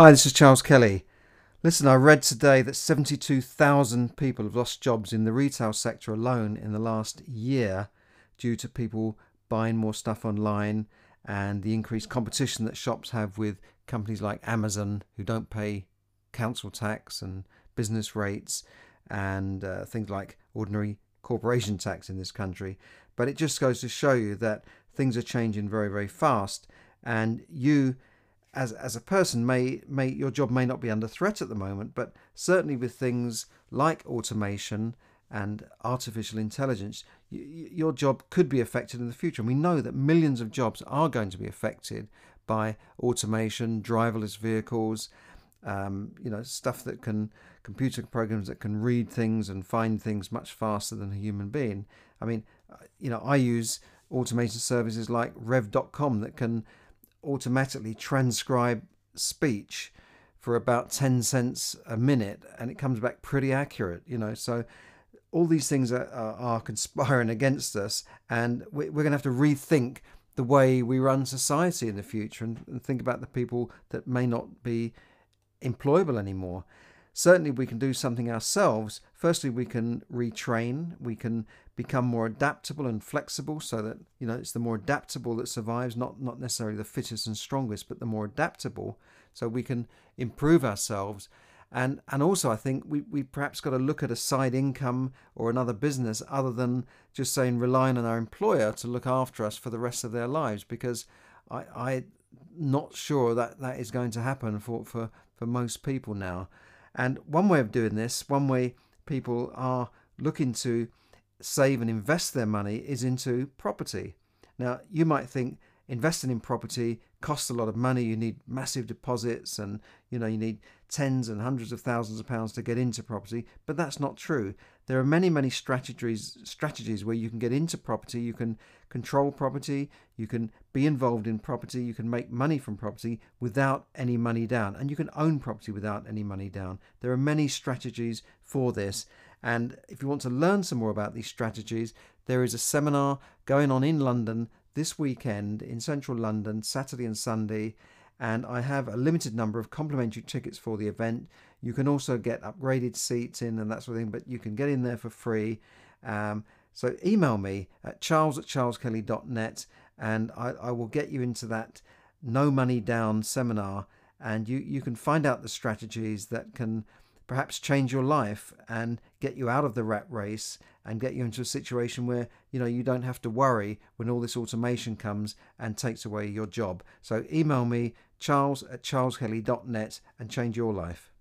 Hi, this is Charles Kelly. Listen, I read today that 72,000 people have lost jobs in the retail sector alone in the last year due to people buying more stuff online and the increased competition that shops have with companies like Amazon who don't pay council tax and business rates and uh, things like ordinary corporation tax in this country. But it just goes to show you that things are changing very, very fast and you as as a person may may your job may not be under threat at the moment, but certainly with things like automation and artificial intelligence, your job could be affected in the future. And we know that millions of jobs are going to be affected by automation, driverless vehicles, um, you know, stuff that can computer programs that can read things and find things much faster than a human being. I mean, uh, you know, I use automation services like Rev.com that can automatically transcribe speech for about 10 cents a minute and it comes back pretty accurate you know? So all these things are, are, are conspiring against us and we, are going to have to rethink the way we run society in the future and, and think about the people that may not be employable anymore certainly we can do something ourselves. Firstly, we can retrain, we can become more adaptable and flexible so that, you know, it's the more adaptable that survives, not, not necessarily the fittest and strongest, but the more adaptable. So we can improve ourselves. And, and also, I think we, we perhaps got to look at a side income or another business other than just saying relying on our employer to look after us for the rest of their lives because I, I'm not sure that that is going to happen for, for, for most people now. And one way of doing this, one way people are looking to save and invest their money is into property. Now, you might think investing in property costs a lot of money. You need massive deposits and you know you need tens and hundreds of thousands of pounds to get into property, but that's not true. There are many many strategies strategies where you can get into property, you can control property, you can be involved in property, you can make money from property without any money down, and you can own property without any money down. There are many strategies for this. And if you want to learn some more about these strategies, there is a seminar going on in London this weekend in central London, Saturday and Sunday, and I have a limited number of complimentary tickets for the event. You can also get upgraded seats in and that sort of thing, but you can get in there for free. Um, so email me at charles at charleskelly.net and I, I will get you into that no money down seminar and you, you can find out the strategies that can perhaps change your life and get you out of the rat race and get you into a situation where you know you don't have to worry when all this automation comes and takes away your job. So email me charles at charleskelly.net and change your life